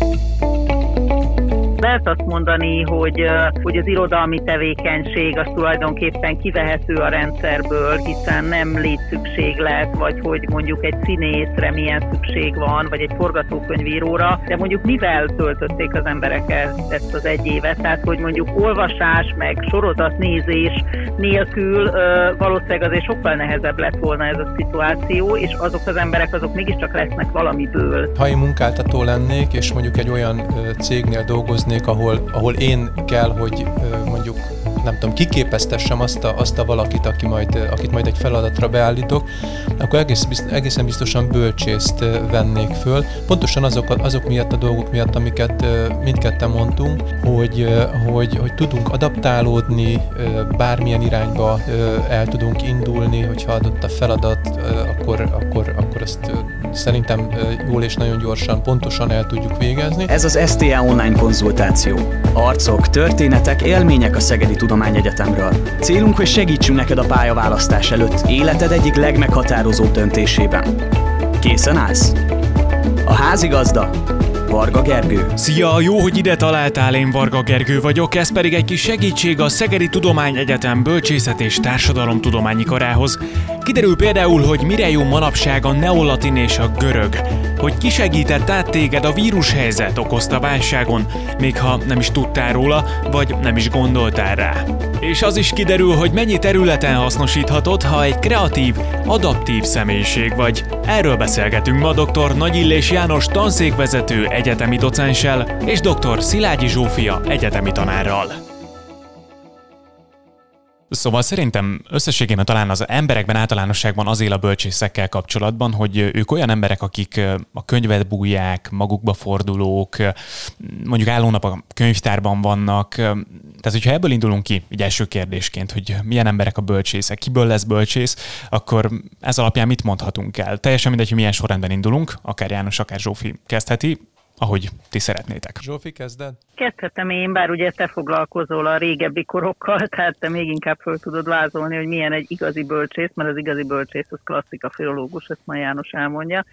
Música lehet azt mondani, hogy, hogy az irodalmi tevékenység az tulajdonképpen kivehető a rendszerből, hiszen nem létszükséglet, vagy hogy mondjuk egy színészre milyen szükség van, vagy egy forgatókönyvíróra, de mondjuk mivel töltötték az emberek ezt az egy évet, tehát hogy mondjuk olvasás, meg sorozatnézés nélkül valószínűleg azért sokkal nehezebb lett volna ez a szituáció, és azok az emberek azok mégiscsak lesznek valamiből. Ha én munkáltató lennék, és mondjuk egy olyan cégnél dolgoznék, lennék, ahol, ahol én kell, hogy mondjuk nem tudom, kiképeztessem azt a, azt a valakit, aki majd, akit majd egy feladatra beállítok, akkor egész, egészen biztosan bölcsészt vennék föl. Pontosan azok, azok miatt a dolgok miatt, amiket mindketten mondtunk, hogy, hogy, hogy tudunk adaptálódni, bármilyen irányba el tudunk indulni, hogyha adott a feladat, akkor, akkor, akkor ezt szerintem jól és nagyon gyorsan, pontosan el tudjuk végezni. Ez az STA online konzultáció. Arcok, történetek, élmények a Szegedi Tudományegyetemről. Célunk, hogy segítsünk neked a pályaválasztás előtt életed egyik legmeghatározó döntésében. Készen állsz? A házigazda Varga Gergő. Szia, jó, hogy ide találtál, én Varga Gergő vagyok, ez pedig egy kis segítség a Szegedi Tudományegyetem Bölcsészet és Társadalomtudományi Karához. Kiderül például, hogy mire jó manapság a neolatin és a görög, hogy kisegített át téged a vírushelyzet okozta válságon, még ha nem is tudtál róla, vagy nem is gondoltál rá. És az is kiderül, hogy mennyi területen hasznosíthatod, ha egy kreatív, adaptív személyiség vagy. Erről beszélgetünk ma dr. Nagy Illés János tanszékvezető egyetemi docenssel és dr. Szilágyi Zsófia egyetemi tanárral. Szóval szerintem összességében talán az emberekben általánosságban az él a bölcsészekkel kapcsolatban, hogy ők olyan emberek, akik a könyvet bújják, magukba fordulók, mondjuk állónap a könyvtárban vannak. Tehát, hogyha ebből indulunk ki, egy első kérdésként, hogy milyen emberek a bölcsészek, kiből lesz bölcsész, akkor ez alapján mit mondhatunk el? Teljesen mindegy, hogy milyen sorrendben indulunk, akár János, akár Zsófi kezdheti ahogy ti szeretnétek. Zsófi, kezded? Kezdhetem én, bár ugye te foglalkozol a régebbi korokkal, tehát te még inkább föl tudod vázolni, hogy milyen egy igazi bölcsész, mert az igazi bölcsész az klasszika filológus, ezt ma János elmondja.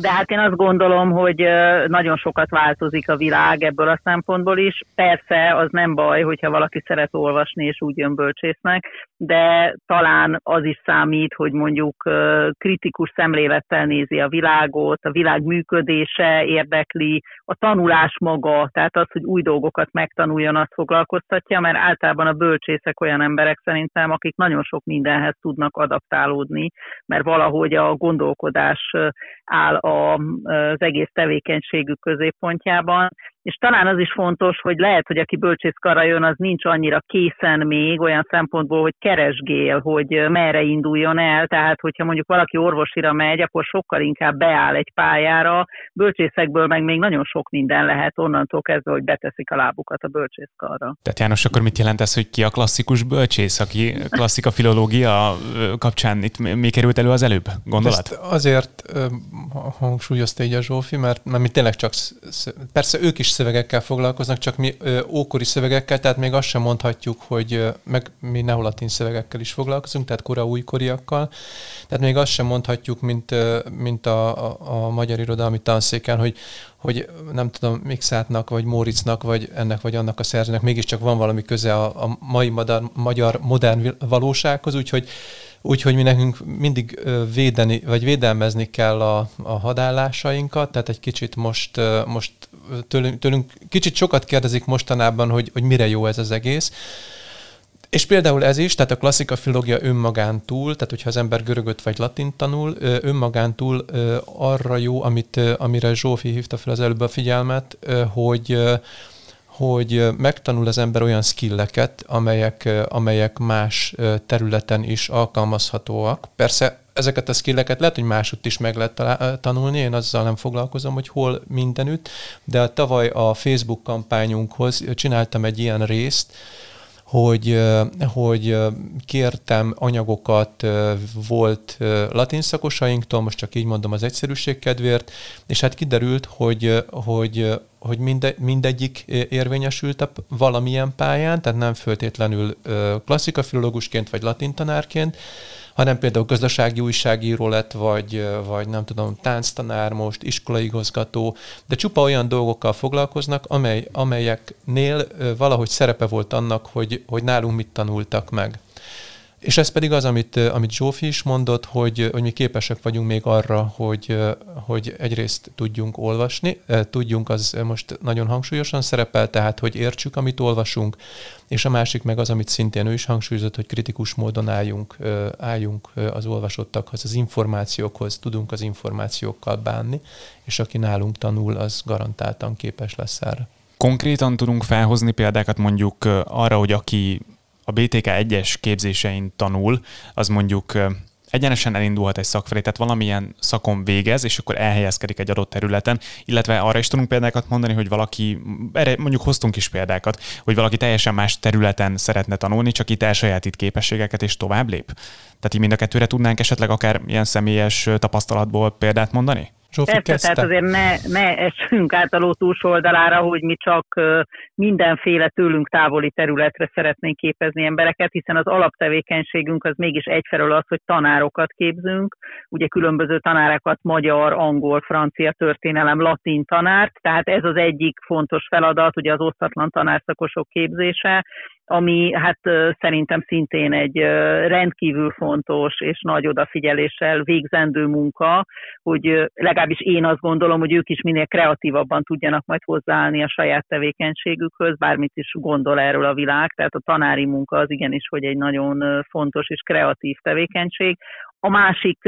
De hát én azt gondolom, hogy nagyon sokat változik a világ ebből a szempontból is. Persze az nem baj, hogyha valaki szeret olvasni és úgy jön bölcsésznek, de talán az is számít, hogy mondjuk kritikus szemlélettel nézi a világot, a világ működése érdekli, a tanulás maga, tehát az, hogy új dolgokat megtanuljon, azt foglalkoztatja, mert általában a bölcsészek olyan emberek szerintem, akik nagyon sok mindenhez tudnak adaptálódni, mert valahogy a gondolkodás áll az egész tevékenységük középpontjában, és talán az is fontos, hogy lehet, hogy aki bölcsészkarra jön, az nincs annyira készen még olyan szempontból, hogy keresgél, hogy merre induljon el. Tehát, hogyha mondjuk valaki orvosira megy, akkor sokkal inkább beáll egy pályára. Bölcsészekből meg még nagyon sok minden lehet onnantól kezdve, hogy beteszik a lábukat a bölcsészkarra. Tehát János, akkor mit jelent ez, hogy ki a klasszikus bölcsész, aki klasszika filológia kapcsán itt mi került elő az előbb? Gondolat? Ezt azért hangsúlyozta így a Zsófi, mert, mert mi tényleg csak, persze ők is szövegekkel foglalkoznak, csak mi ö, ókori szövegekkel, tehát még azt sem mondhatjuk, hogy ö, meg mi neolatin szövegekkel is foglalkozunk, tehát kora újkoriakkal. Tehát még azt sem mondhatjuk, mint, ö, mint a, a, a magyar irodalmi tanszéken, hogy, hogy nem tudom, Mixátnak, vagy Móricnak, vagy ennek, vagy annak a szerzőnek mégiscsak van valami köze a, a mai magyar, magyar modern valósághoz, úgyhogy Úgyhogy mi nekünk mindig védeni, vagy védelmezni kell a, a hadállásainkat, tehát egy kicsit most, most tőlünk, tőlünk kicsit sokat kérdezik mostanában, hogy, hogy mire jó ez az egész. És például ez is, tehát a klasszika filológia önmagán túl, tehát hogyha az ember görögöt vagy latin tanul, önmagán túl arra jó, amit, amire Zsófi hívta fel az előbb a figyelmet, hogy hogy megtanul az ember olyan skilleket, amelyek, amelyek más területen is alkalmazhatóak. Persze ezeket a skilleket lehet, hogy másutt is meg lehet tanulni, én azzal nem foglalkozom, hogy hol mindenütt, de tavaly a Facebook kampányunkhoz csináltam egy ilyen részt, hogy, hogy kértem anyagokat volt latin szakosainktól, most csak így mondom az egyszerűség kedvéért, és hát kiderült, hogy, hogy hogy minde, mindegyik érvényesült a valamilyen pályán, tehát nem föltétlenül klasszikafilológusként vagy latintanárként, hanem például gazdasági újságíró lett, vagy, vagy nem tudom, tánctanár most, iskolaigazgató, de csupa olyan dolgokkal foglalkoznak, amely, amelyeknél valahogy szerepe volt annak, hogy, hogy nálunk mit tanultak meg. És ez pedig az, amit, amit Zsófi is mondott, hogy, hogy mi képesek vagyunk még arra, hogy, hogy egyrészt tudjunk olvasni, tudjunk, az most nagyon hangsúlyosan szerepel, tehát hogy értsük, amit olvasunk, és a másik meg az, amit szintén ő is hangsúlyozott, hogy kritikus módon álljunk, álljunk az olvasottakhoz, az információkhoz, tudunk az információkkal bánni, és aki nálunk tanul, az garantáltan képes lesz erre. Konkrétan tudunk felhozni példákat mondjuk arra, hogy aki a BTK egyes képzésein tanul, az mondjuk egyenesen elindulhat egy szak felé, tehát valamilyen szakon végez, és akkor elhelyezkedik egy adott területen, illetve arra is tudunk példákat mondani, hogy valaki, erre mondjuk hoztunk is példákat, hogy valaki teljesen más területen szeretne tanulni, csak itt elsajátít képességeket és tovább lép. Tehát így mind a kettőre tudnánk esetleg akár ilyen személyes tapasztalatból példát mondani? Zsófi Persze, kezdte. tehát azért ne, ne essünk át a ló túlsó oldalára, hogy mi csak mindenféle tőlünk távoli területre szeretnénk képezni embereket, hiszen az alaptevékenységünk az mégis egyfelől az, hogy tanárokat képzünk, ugye különböző tanárakat, magyar, angol, francia, történelem, latin tanárt, tehát ez az egyik fontos feladat, ugye az osztatlan tanárszakosok képzése, ami hát szerintem szintén egy rendkívül fontos és nagy odafigyeléssel végzendő munka, hogy legalábbis én azt gondolom, hogy ők is minél kreatívabban tudjanak majd hozzáállni a saját tevékenységükhöz, bármit is gondol erről a világ, tehát a tanári munka az igenis, hogy egy nagyon fontos és kreatív tevékenység. A másik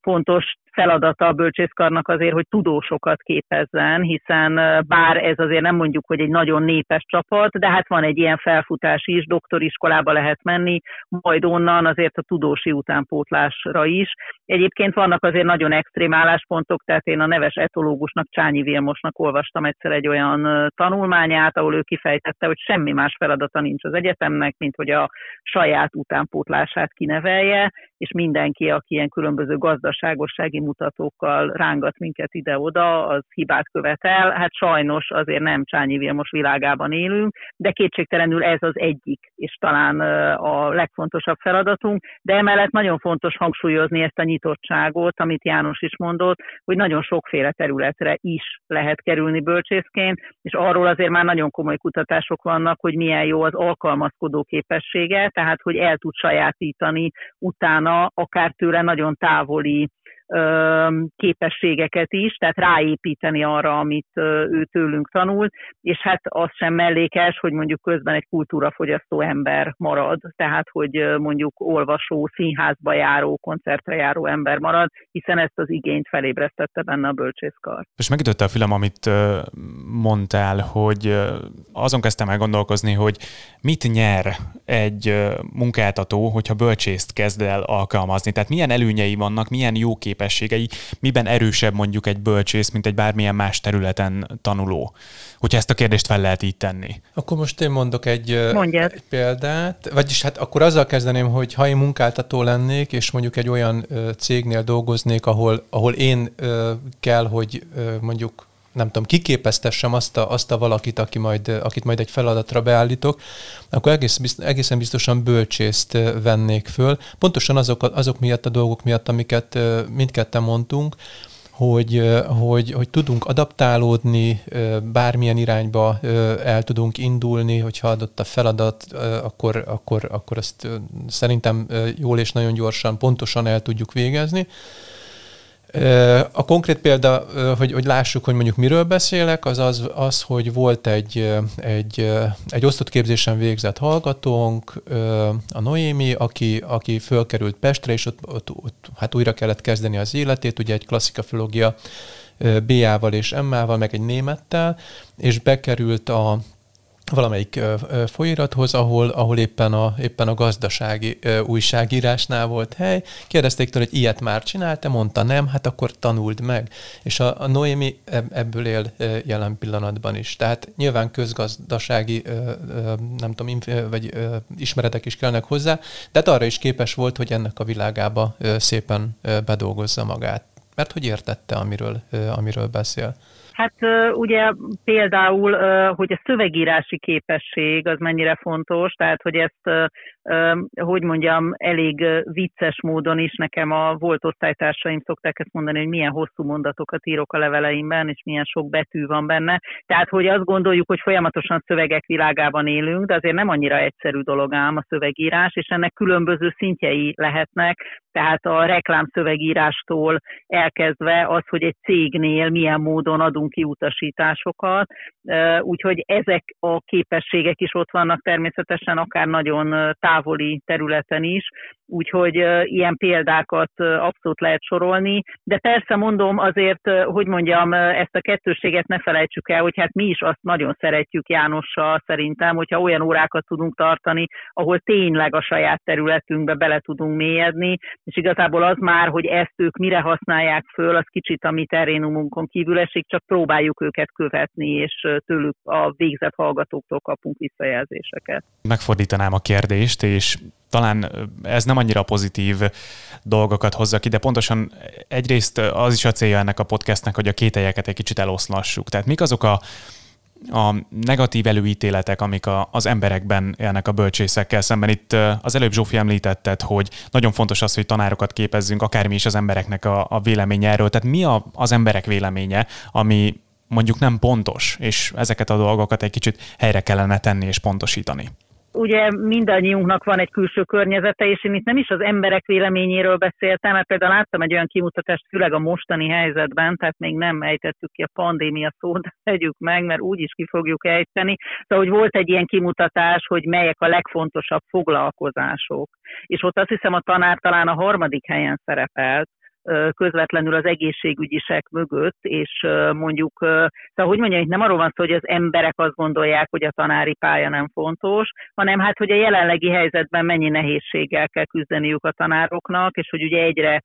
fontos feladata a bölcsészkarnak azért, hogy tudósokat képezzen, hiszen bár ez azért nem mondjuk, hogy egy nagyon népes csapat, de hát van egy ilyen felfutás is, doktoriskolába lehet menni, majd onnan azért a tudósi utánpótlásra is. Egyébként vannak azért nagyon extrém álláspontok, tehát én a neves etológusnak, Csányi Vilmosnak olvastam egyszer egy olyan tanulmányát, ahol ő kifejtette, hogy semmi más feladata nincs az egyetemnek, mint hogy a saját utánpótlását kinevelje, és mindenki, aki ilyen különböző gazdaságossági mutatókkal rángat minket ide-oda, az hibát követel. Hát sajnos azért nem Csányi Vilmos világában élünk, de kétségtelenül ez az egyik, és talán a legfontosabb feladatunk, de emellett nagyon fontos hangsúlyozni ezt a nyitottságot, amit János is mondott, hogy nagyon sokféle területre is lehet kerülni bölcsészként, és arról azért már nagyon komoly kutatások vannak, hogy milyen jó az alkalmazkodó képessége, tehát hogy el tud sajátítani utána akár tőle nagyon távoli képességeket is, tehát ráépíteni arra, amit ő tőlünk tanul, és hát az sem mellékes, hogy mondjuk közben egy kultúrafogyasztó ember marad, tehát hogy mondjuk olvasó, színházba járó, koncertre járó ember marad, hiszen ezt az igényt felébresztette benne a bölcsészkar. És megütötte a fülem, amit mondtál, hogy azon kezdtem el gondolkozni, hogy mit nyer egy munkáltató, hogyha bölcsészt kezd el alkalmazni. Tehát milyen előnyei vannak, milyen jó képességek képességei, miben erősebb mondjuk egy bölcsész, mint egy bármilyen más területen tanuló? Hogyha ezt a kérdést fel lehet így tenni. Akkor most én mondok egy, egy példát, vagyis hát akkor azzal kezdeném, hogy ha én munkáltató lennék, és mondjuk egy olyan cégnél dolgoznék, ahol, ahol én kell, hogy mondjuk nem tudom, kiképeztessem azt a, azt a valakit, aki majd, akit majd egy feladatra beállítok, akkor egész, egészen biztosan bölcsészt vennék föl. Pontosan azok, azok miatt a dolgok miatt, amiket mindketten mondtunk, hogy, hogy, hogy tudunk adaptálódni, bármilyen irányba el tudunk indulni, hogyha adott a feladat, akkor, akkor, akkor azt szerintem jól és nagyon gyorsan, pontosan el tudjuk végezni. A konkrét példa, hogy, hogy lássuk, hogy mondjuk miről beszélek, az az, az hogy volt egy, egy, egy osztott képzésen végzett hallgatónk, a Noémi, aki, aki fölkerült Pestre, és ott, ott, ott hát újra kellett kezdeni az életét, ugye egy klasszika filológia B-ával és M-ával, meg egy némettel, és bekerült a, valamelyik folyirathoz, ahol, ahol éppen, a, éppen a gazdasági újságírásnál volt hely. Kérdezték tőle, hogy ilyet már csinálta, mondta nem, hát akkor tanuld meg. És a, a Noémi ebből él jelen pillanatban is. Tehát nyilván közgazdasági, nem tudom, vagy ismeretek is kellnek hozzá, de hát arra is képes volt, hogy ennek a világába szépen bedolgozza magát. Mert hogy értette, amiről, amiről beszél. Hát ugye például, hogy a szövegírási képesség az mennyire fontos, tehát hogy ezt, hogy mondjam, elég vicces módon is nekem a volt osztálytársaim szokták ezt mondani, hogy milyen hosszú mondatokat írok a leveleimben, és milyen sok betű van benne. Tehát, hogy azt gondoljuk, hogy folyamatosan szövegek világában élünk, de azért nem annyira egyszerű dolog ám a szövegírás, és ennek különböző szintjei lehetnek, tehát a reklám szövegírástól elkezdve az, hogy egy cégnél milyen módon adunk ki utasításokat, úgyhogy ezek a képességek is ott vannak természetesen, akár nagyon távoli területen is, úgyhogy ilyen példákat abszolút lehet sorolni, de persze mondom azért, hogy mondjam, ezt a kettőséget ne felejtsük el, hogy hát mi is azt nagyon szeretjük Jánossal szerintem, hogyha olyan órákat tudunk tartani, ahol tényleg a saját területünkbe bele tudunk mélyedni, és igazából az már, hogy ezt ők mire használják föl, az kicsit a mi terénumunkon kívül esik, csak próbáljuk őket követni, és tőlük a végzett hallgatóktól kapunk visszajelzéseket. Megfordítanám a kérdést, és talán ez nem annyira pozitív dolgokat hozza ki, de pontosan egyrészt az is a célja ennek a podcastnek, hogy a kételyeket egy kicsit eloszlassuk. Tehát mik azok a a negatív előítéletek, amik a, az emberekben élnek a bölcsészekkel szemben. Itt az előbb Zsófi említetted, hogy nagyon fontos az, hogy tanárokat képezzünk, akármi is az embereknek a, a véleménye erről. Tehát mi a, az emberek véleménye, ami mondjuk nem pontos, és ezeket a dolgokat egy kicsit helyre kellene tenni és pontosítani? Ugye mindannyiunknak van egy külső környezete, és én itt nem is az emberek véleményéről beszéltem, mert például láttam egy olyan kimutatást, főleg a mostani helyzetben, tehát még nem ejtettük ki a pandémia szót, tegyük meg, mert úgy is ki fogjuk ejteni. Szóval, hogy volt egy ilyen kimutatás, hogy melyek a legfontosabb foglalkozások. És ott azt hiszem a tanár talán a harmadik helyen szerepelt, közvetlenül az egészségügyisek mögött, és mondjuk, szóval hogy mondjam, itt nem arról van szó, hogy az emberek azt gondolják, hogy a tanári pálya nem fontos, hanem hát, hogy a jelenlegi helyzetben mennyi nehézséggel kell küzdeniük a tanároknak, és hogy ugye egyre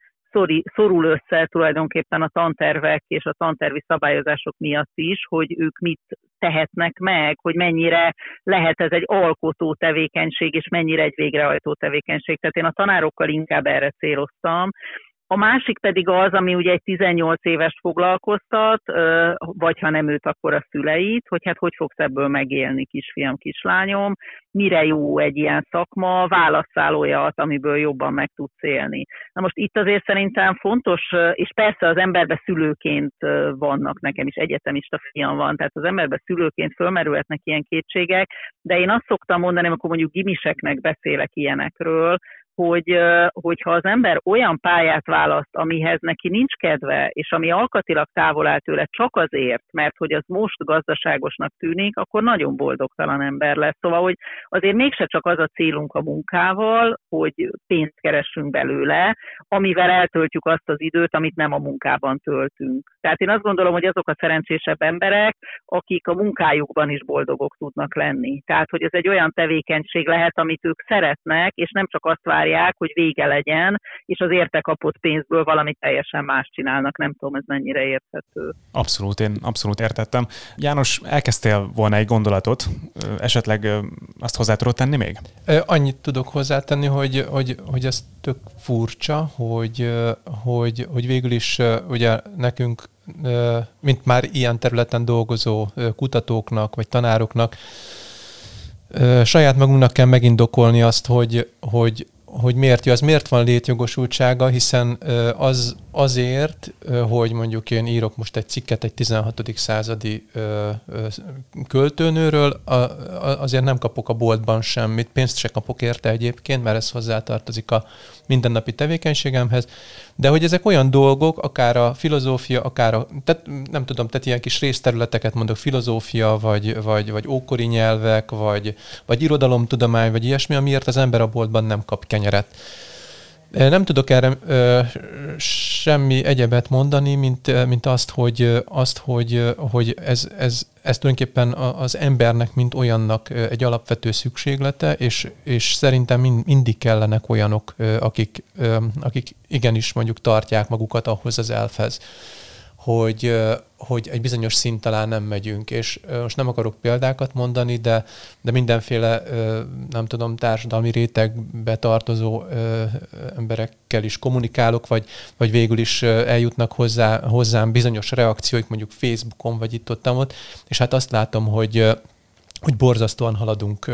szorul össze tulajdonképpen a tantervek és a tantervi szabályozások miatt is, hogy ők mit tehetnek meg, hogy mennyire lehet ez egy alkotó tevékenység, és mennyire egy végrehajtó tevékenység. Tehát én a tanárokkal inkább erre céloztam, a másik pedig az, ami ugye egy 18 éves foglalkoztat, vagy ha nem őt, akkor a szüleit, hogy hát hogy fogsz ebből megélni, kisfiam, kislányom, mire jó egy ilyen szakma, válasszál olyat, amiből jobban meg tudsz élni. Na most itt azért szerintem fontos, és persze az emberbe szülőként vannak, nekem is egyetemista fiam van, tehát az emberbe szülőként fölmerülhetnek ilyen kétségek, de én azt szoktam mondani, amikor mondjuk gimiseknek beszélek ilyenekről, hogy, hogyha az ember olyan pályát választ, amihez neki nincs kedve, és ami alkatilag távol áll tőle csak azért, mert hogy az most gazdaságosnak tűnik, akkor nagyon boldogtalan ember lesz. Szóval, hogy azért mégse csak az a célunk a munkával, hogy pénzt keressünk belőle, amivel eltöltjük azt az időt, amit nem a munkában töltünk. Tehát én azt gondolom, hogy azok a szerencsésebb emberek, akik a munkájukban is boldogok tudnak lenni. Tehát, hogy ez egy olyan tevékenység lehet, amit ők szeretnek, és nem csak azt várják, várják, hogy vége legyen, és az érte kapott pénzből valami teljesen más csinálnak. Nem tudom, ez mennyire érthető. Abszolút, én abszolút értettem. János, elkezdtél volna egy gondolatot, esetleg azt hozzá tudod tenni még? Annyit tudok hozzátenni, hogy, hogy, hogy ez tök furcsa, hogy, hogy, hogy végül is ugye nekünk mint már ilyen területen dolgozó kutatóknak vagy tanároknak, saját magunknak kell megindokolni azt, hogy, hogy hogy miért jó, az miért van létjogosultsága, hiszen az azért, hogy mondjuk én írok most egy cikket egy 16. századi költőnőről, azért nem kapok a boltban semmit, pénzt se kapok érte egyébként, mert ez hozzátartozik a mindennapi tevékenységemhez, de hogy ezek olyan dolgok, akár a filozófia, akár a, tehát nem tudom, tehát ilyen kis részterületeket mondok, filozófia, vagy, vagy, vagy ókori nyelvek, vagy, vagy irodalomtudomány, vagy ilyesmi, amiért az ember a boltban nem kap kenyeret. Nem tudok erre ö, semmi egyebet mondani, mint, mint azt, hogy, azt, hogy, hogy ez, ez, ez tulajdonképpen az embernek, mint olyannak egy alapvető szükséglete, és, és szerintem mindig kellenek olyanok, akik, akik igenis mondjuk tartják magukat ahhoz az elfhez, hogy, hogy egy bizonyos szint talán nem megyünk, és most nem akarok példákat mondani, de, de mindenféle, nem tudom, társadalmi rétegbe tartozó emberekkel is kommunikálok, vagy, vagy végül is eljutnak hozzá, hozzám bizonyos reakcióik, mondjuk Facebookon, vagy itt ott, ott, és hát azt látom, hogy hogy borzasztóan haladunk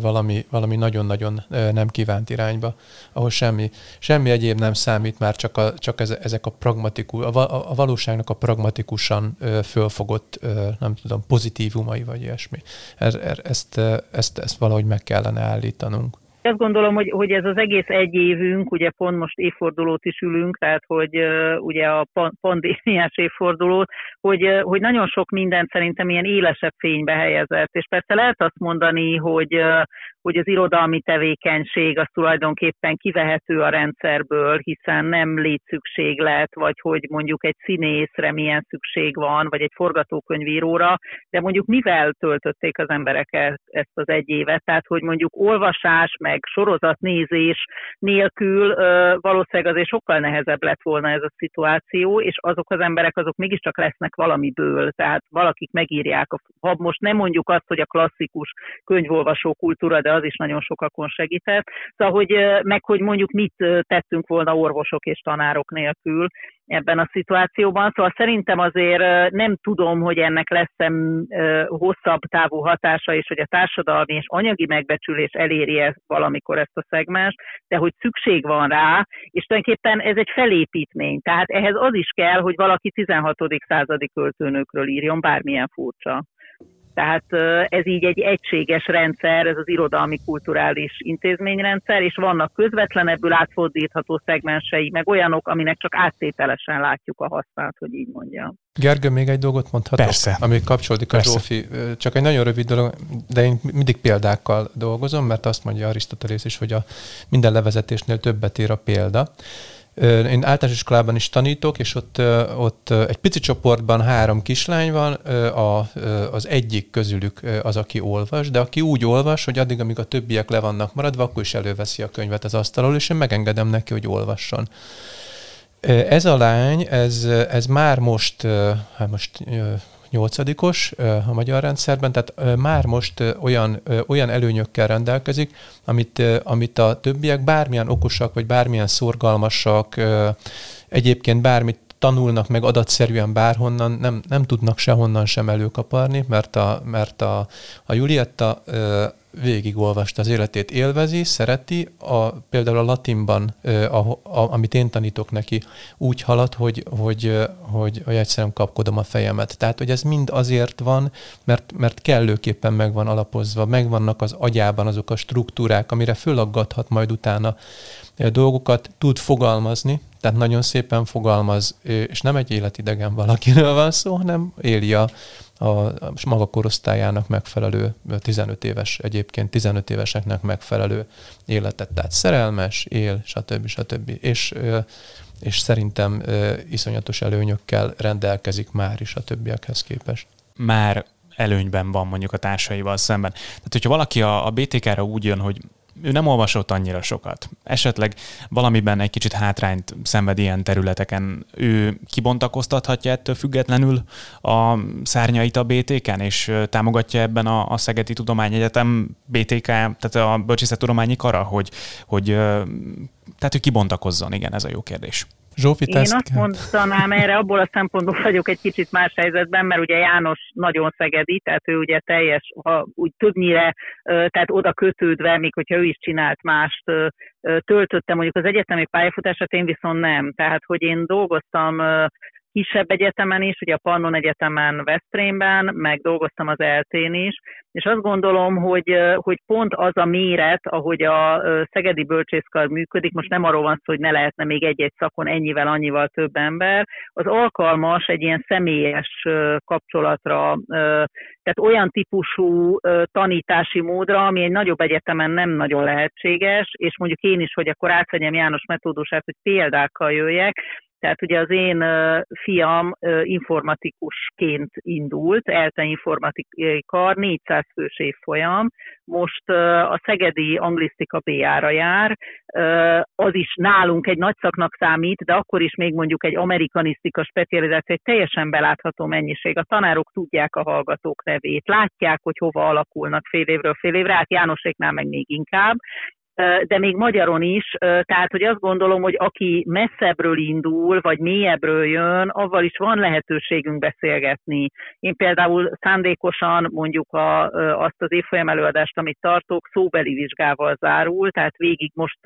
valami, valami nagyon-nagyon nem kívánt irányba, ahol semmi, semmi egyéb nem számít, már csak, a, csak ez, ezek a pragmatikus, a, a valóságnak a pragmatikusan fölfogott, nem tudom, pozitívumai vagy ilyesmi. Ez, ezt, ezt, ezt valahogy meg kellene állítanunk. Azt gondolom, hogy, hogy ez az egész egy évünk, ugye pont most évfordulót is ülünk, tehát hogy ugye a pandémiás évfordulót, hogy, hogy nagyon sok mindent szerintem ilyen élesebb fénybe helyezett. És persze lehet azt mondani, hogy, hogy az irodalmi tevékenység az tulajdonképpen kivehető a rendszerből, hiszen nem létszükséglet, vagy hogy mondjuk egy színészre milyen szükség van, vagy egy forgatókönyvíróra, de mondjuk mivel töltötték az emberek ezt az egy évet, tehát hogy mondjuk olvasás, meg sorozatnézés nélkül valószínűleg azért sokkal nehezebb lett volna ez a szituáció, és azok az emberek azok mégiscsak lesznek valamiből, tehát valakik megírják, ha most nem mondjuk azt, hogy a klasszikus könyvolvasó kultúra, de az is nagyon sokakon segített. Szóval, hogy meg hogy mondjuk mit tettünk volna orvosok és tanárok nélkül ebben a szituációban. Szóval szerintem azért nem tudom, hogy ennek lesz-e hosszabb távú hatása, és hogy a társadalmi és anyagi megbecsülés eléri -e valamikor ezt a szegmens, de hogy szükség van rá, és tulajdonképpen ez egy felépítmény. Tehát ehhez az is kell, hogy valaki 16. századi költőnőkről írjon, bármilyen furcsa. Tehát ez így egy egységes rendszer, ez az irodalmi kulturális intézményrendszer, és vannak közvetlenebbül átfordítható szegmensei, meg olyanok, aminek csak áttételesen látjuk a hasznát, hogy így mondjam. Gergő, még egy dolgot mondhatok? Persze. Ami kapcsolódik Persze. a Zsófi. Csak egy nagyon rövid dolog, de én mindig példákkal dolgozom, mert azt mondja Arisztotelész is, hogy a minden levezetésnél többet ér a példa. Én általános iskolában is tanítok, és ott, ott egy pici csoportban három kislány van, a, az egyik közülük az, aki olvas, de aki úgy olvas, hogy addig, amíg a többiek le vannak maradva, akkor is előveszi a könyvet az asztalról, és én megengedem neki, hogy olvasson. Ez a lány, ez, ez már most, hát most nyolcadikos a magyar rendszerben, tehát már most olyan, olyan előnyökkel rendelkezik, amit, amit a többiek bármilyen okosak, vagy bármilyen szorgalmasak, egyébként bármit tanulnak meg adatszerűen bárhonnan, nem, nem tudnak sehonnan sem előkaparni, mert a, mert a, a Julietta végigolvasta az életét, élvezi, szereti, a, például a latinban, a, a, amit én tanítok neki, úgy halad, hogy, hogy, hogy, hogy egyszerűen kapkodom a fejemet. Tehát, hogy ez mind azért van, mert, mert kellőképpen meg van alapozva, megvannak az agyában azok a struktúrák, amire fölaggathat majd utána dolgokat, tud fogalmazni, tehát nagyon szépen fogalmaz, és nem egy életidegen valakiről van szó, hanem éli a, a maga korosztályának megfelelő, 15 éves egyébként, 15 éveseknek megfelelő életet. Tehát szerelmes, él, stb. stb. És, és szerintem iszonyatos előnyökkel rendelkezik már is a többiekhez képest. Már előnyben van mondjuk a társaival szemben. Tehát, hogyha valaki a, a BTK-ra úgy jön, hogy ő nem olvasott annyira sokat. Esetleg valamiben egy kicsit hátrányt szenved ilyen területeken. Ő kibontakoztathatja ettől függetlenül a szárnyait a BTK-n, és támogatja ebben a, a Szegedi Tudományegyetem BTK, tehát a Bölcsészettudományi Kara, hogy, hogy tehát, hogy kibontakozzon, igen, ez a jó kérdés. Zsófi, Én azt kell. mondanám erre, abból a szempontból vagyok egy kicsit más helyzetben, mert ugye János nagyon szegedi, tehát ő ugye teljes, ha úgy többnyire, tehát oda kötődve, még hogyha ő is csinált mást, töltöttem mondjuk az egyetemi pályafutását, én viszont nem. Tehát, hogy én dolgoztam kisebb egyetemen is, ugye a Pannon Egyetemen Veszprémben, meg dolgoztam az eltén is, és azt gondolom, hogy, hogy pont az a méret, ahogy a Szegedi Bölcsészkar működik, most nem arról van szó, hogy ne lehetne még egy-egy szakon ennyivel, annyival több ember, az alkalmas egy ilyen személyes kapcsolatra, tehát olyan típusú tanítási módra, ami egy nagyobb egyetemen nem nagyon lehetséges, és mondjuk én is, hogy akkor átvegyem János metódusát, hogy példákkal jöjjek, Tehát ugye az én fiam informatikusként indult, ELTE informatika, 400 fős évfolyam, most a Szegedi Anglisztika BA-ra jár, az is nálunk egy nagy szaknak számít, de akkor is még mondjuk egy amerikanisztika specializáció, egy teljesen belátható mennyiség. A tanárok tudják a hallgatók nevét, látják, hogy hova alakulnak fél évről fél évre, hát Jánoséknál meg még inkább, de még magyaron is, tehát hogy azt gondolom, hogy aki messzebbről indul, vagy mélyebbről jön, avval is van lehetőségünk beszélgetni. Én például szándékosan mondjuk a, azt az évfolyam előadást, amit tartok, szóbeli vizsgával zárul, tehát végig most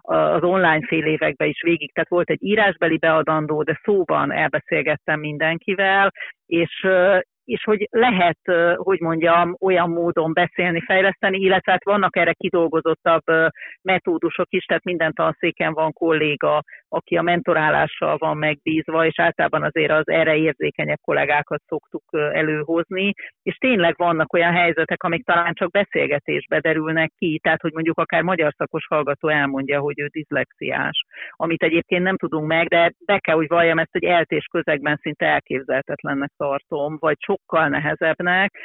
az online fél években is végig, tehát volt egy írásbeli beadandó, de szóban elbeszélgettem mindenkivel, és, és hogy lehet, hogy mondjam, olyan módon beszélni, fejleszteni, illetve hát vannak erre kidolgozottabb metódusok is, tehát minden tanszéken van kolléga, aki a mentorálással van megbízva, és általában azért az erre érzékenyebb kollégákat szoktuk előhozni, és tényleg vannak olyan helyzetek, amik talán csak beszélgetésbe derülnek ki, tehát hogy mondjuk akár magyar szakos hallgató elmondja, hogy ő diszlexiás, amit egyébként nem tudunk meg, de be kell, hogy valljam ezt, hogy eltés közegben szinte elképzelhetetlennek tartom, vagy sokkal nehezebbnek,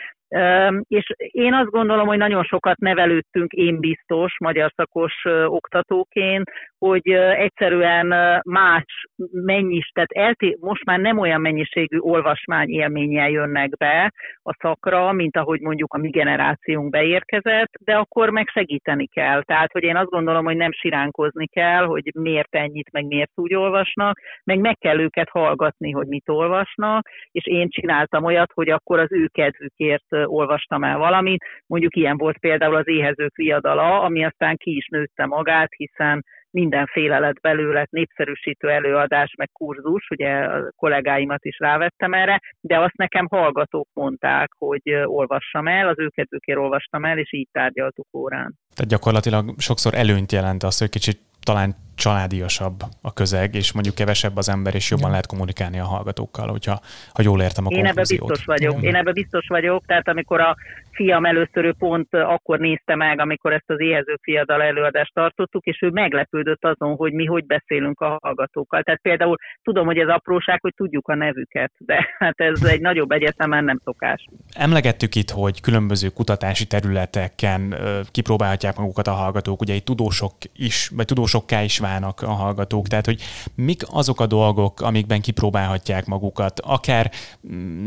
és én azt gondolom, hogy nagyon sokat nevelődtünk, én biztos, magyar szakos oktatóként, hogy egyszerűen más mennyis, tehát elté, most már nem olyan mennyiségű olvasmány élménnyel jönnek be a szakra, mint ahogy mondjuk a mi generációnk beérkezett, de akkor meg segíteni kell. Tehát, hogy én azt gondolom, hogy nem siránkozni kell, hogy miért ennyit, meg miért úgy olvasnak, meg meg kell őket hallgatni, hogy mit olvasnak, és én csináltam olyat, hogy akkor az ő kedvükért olvastam el valamit. Mondjuk ilyen volt például az éhezők viadala, ami aztán ki is nőtte magát, hiszen mindenféle lett belőle népszerűsítő előadás, meg kurzus, ugye a kollégáimat is rávettem erre, de azt nekem hallgatók mondták, hogy olvassam el, az őket őkért olvastam el, és így tárgyaltuk órán. Tehát gyakorlatilag sokszor előnyt jelent az, hogy kicsit talán családiasabb a közeg, és mondjuk kevesebb az ember, és jobban lehet kommunikálni a hallgatókkal, hogyha ha jól értem a Én ebben biztos vagyok. Én ebben biztos vagyok, tehát amikor a fiam először ő pont akkor nézte meg, amikor ezt az éhező fiadal előadást tartottuk, és ő meglepődött azon, hogy mi hogy beszélünk a hallgatókkal. Tehát például tudom, hogy ez apróság, hogy tudjuk a nevüket, de hát ez egy nagyobb egyetemen nem szokás. Emlegettük itt, hogy különböző kutatási területeken kipróbálhatják magukat a hallgatók, ugye itt tudósok is, vagy tudósokká is válnak a hallgatók, tehát hogy mik azok a dolgok, amikben kipróbálhatják magukat. Akár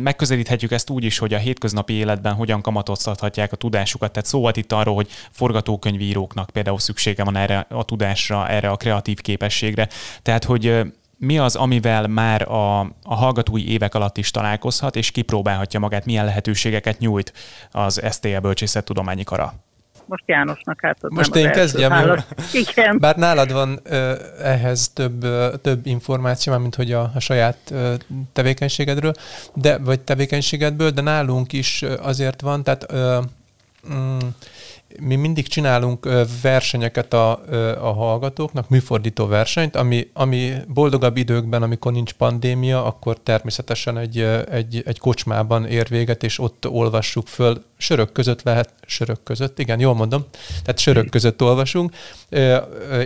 megközelíthetjük ezt úgy is, hogy a hétköznapi életben hogyan kamatoztathatják a tudásukat. Tehát szó volt itt arról, hogy forgatókönyvíróknak például szüksége van erre a tudásra, erre a kreatív képességre. Tehát, hogy mi az, amivel már a, a hallgatói évek alatt is találkozhat, és kipróbálhatja magát, milyen lehetőségeket nyújt az STL Bölcsészettudományi Kara? Most Jánosnak átadnám Most én kezdjem, Igen. Bár nálad van ö, ehhez több, ö, több információ, mint hogy a, a saját ö, tevékenységedről, de, vagy tevékenységedből, de nálunk is azért van, tehát ö, mm, mi mindig csinálunk versenyeket a, a hallgatóknak, műfordító versenyt, ami, ami boldogabb időkben, amikor nincs pandémia, akkor természetesen egy, egy, egy kocsmában ér véget, és ott olvassuk föl. Sörök között lehet, sörök között, igen, jól mondom, tehát sörök között olvasunk,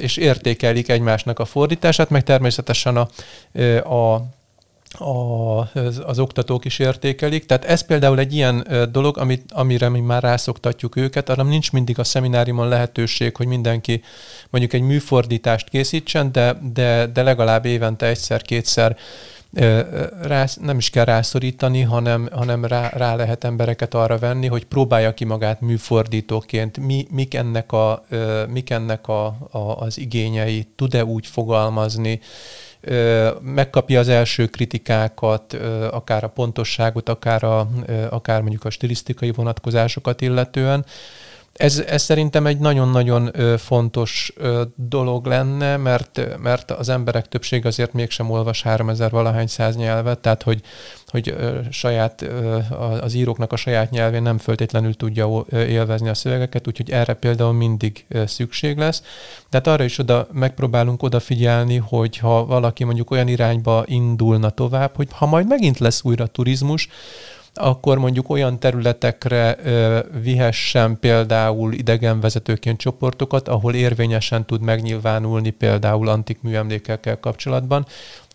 és értékelik egymásnak a fordítását, meg természetesen a, a a, az, az oktatók is értékelik. Tehát ez például egy ilyen dolog, amit, amire mi már rászoktatjuk őket, arra nincs mindig a szemináriumon lehetőség, hogy mindenki mondjuk egy műfordítást készítsen, de, de, de legalább évente egyszer-kétszer rá, nem is kell rászorítani, hanem, hanem rá, rá lehet embereket arra venni, hogy próbálja ki magát műfordítóként, mi, mik ennek, a, mik ennek a, a, az igényei, tud-e úgy fogalmazni, megkapja az első kritikákat, akár a pontosságot, akár, a, akár mondjuk a stilisztikai vonatkozásokat illetően. Ez, ez szerintem egy nagyon-nagyon fontos dolog lenne, mert, mert az emberek többség azért mégsem olvas 3000 valahány száz nyelvet, tehát hogy, hogy saját, az íróknak a saját nyelvén nem föltétlenül tudja élvezni a szövegeket, úgyhogy erre például mindig szükség lesz. De hát arra is oda megpróbálunk odafigyelni, hogy ha valaki mondjuk olyan irányba indulna tovább, hogy ha majd megint lesz újra turizmus, akkor mondjuk olyan területekre vihessen például idegenvezetőként csoportokat, ahol érvényesen tud megnyilvánulni például antik műemlékekkel kapcsolatban,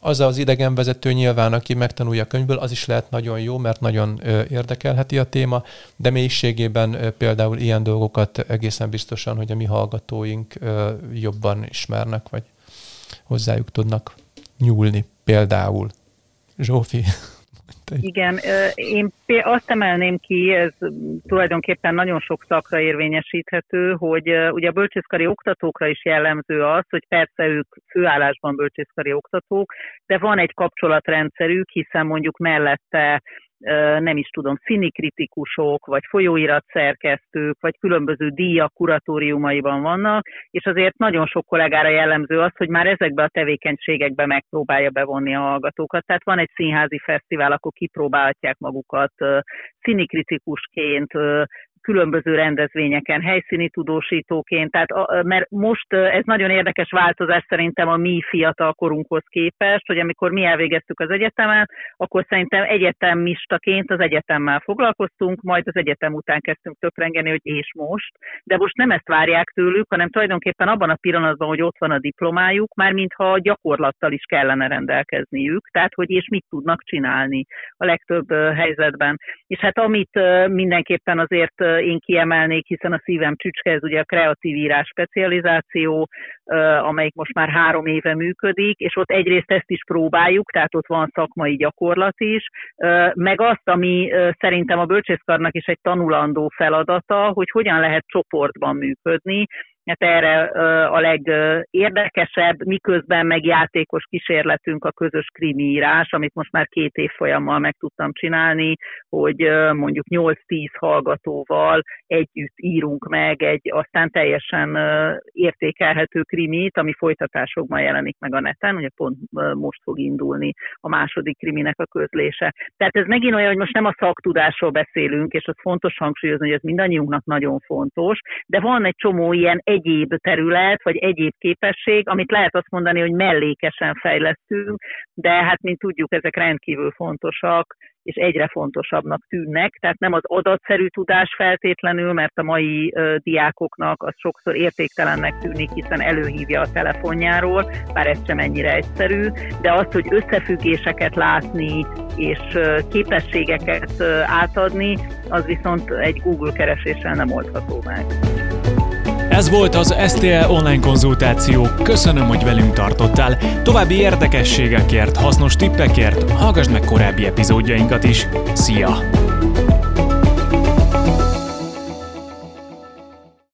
Az az idegenvezető nyilván, aki megtanulja a könyvből, az is lehet nagyon jó, mert nagyon érdekelheti a téma, de mélységében például ilyen dolgokat egészen biztosan, hogy a mi hallgatóink jobban ismernek, vagy hozzájuk tudnak nyúlni például. Zsófi? Igen, én azt emelném ki, ez tulajdonképpen nagyon sok szakra érvényesíthető, hogy ugye a bölcsészkari oktatókra is jellemző az, hogy persze ők főállásban bölcsészkari oktatók, de van egy kapcsolatrendszerük, hiszen mondjuk mellette nem is tudom, színikritikusok, vagy folyóiratszerkesztők, vagy különböző díjak kuratóriumaiban vannak, és azért nagyon sok kollégára jellemző az, hogy már ezekbe a tevékenységekbe megpróbálja bevonni a hallgatókat. Tehát van egy színházi fesztivál, akkor kipróbálhatják magukat színikritikusként, különböző rendezvényeken, helyszíni tudósítóként, tehát a, mert most ez nagyon érdekes változás szerintem a mi fiatal korunkhoz képest, hogy amikor mi elvégeztük az egyetemen, akkor szerintem egyetemistaként az egyetemmel foglalkoztunk, majd az egyetem után kezdtünk töprengeni, hogy és most, de most nem ezt várják tőlük, hanem tulajdonképpen abban a pillanatban, hogy ott van a diplomájuk, már mintha gyakorlattal is kellene rendelkezniük, tehát hogy és mit tudnak csinálni a legtöbb helyzetben. És hát amit mindenképpen azért én kiemelnék, hiszen a szívem csücske, ez ugye a kreatív írás specializáció, amelyik most már három éve működik, és ott egyrészt ezt is próbáljuk, tehát ott van szakmai gyakorlat is, meg azt, ami szerintem a bölcsészkarnak is egy tanulandó feladata, hogy hogyan lehet csoportban működni, hát erre a legérdekesebb, miközben meg játékos kísérletünk a közös krimi írás, amit most már két évfolyammal meg tudtam csinálni, hogy mondjuk 8-10 hallgatóval együtt írunk meg egy aztán teljesen értékelhető krimit, ami folytatásokban jelenik meg a neten, ugye pont most fog indulni a második kriminek a közlése. Tehát ez megint olyan, hogy most nem a szaktudásról beszélünk, és az fontos hangsúlyozni, hogy ez mindannyiunknak nagyon fontos, de van egy csomó ilyen egyéb terület, vagy egyéb képesség, amit lehet azt mondani, hogy mellékesen fejlesztünk, de hát, mint tudjuk, ezek rendkívül fontosak, és egyre fontosabbnak tűnnek. Tehát nem az adatszerű tudás feltétlenül, mert a mai ö, diákoknak az sokszor értéktelennek tűnik, hiszen előhívja a telefonjáról, bár ez sem ennyire egyszerű, de az, hogy összefüggéseket látni és ö, képességeket ö, átadni, az viszont egy Google kereséssel nem oldható meg. Ez volt az STL online konzultáció. Köszönöm, hogy velünk tartottál. További érdekességekért, hasznos tippekért hallgassd meg korábbi epizódjainkat is. Szia!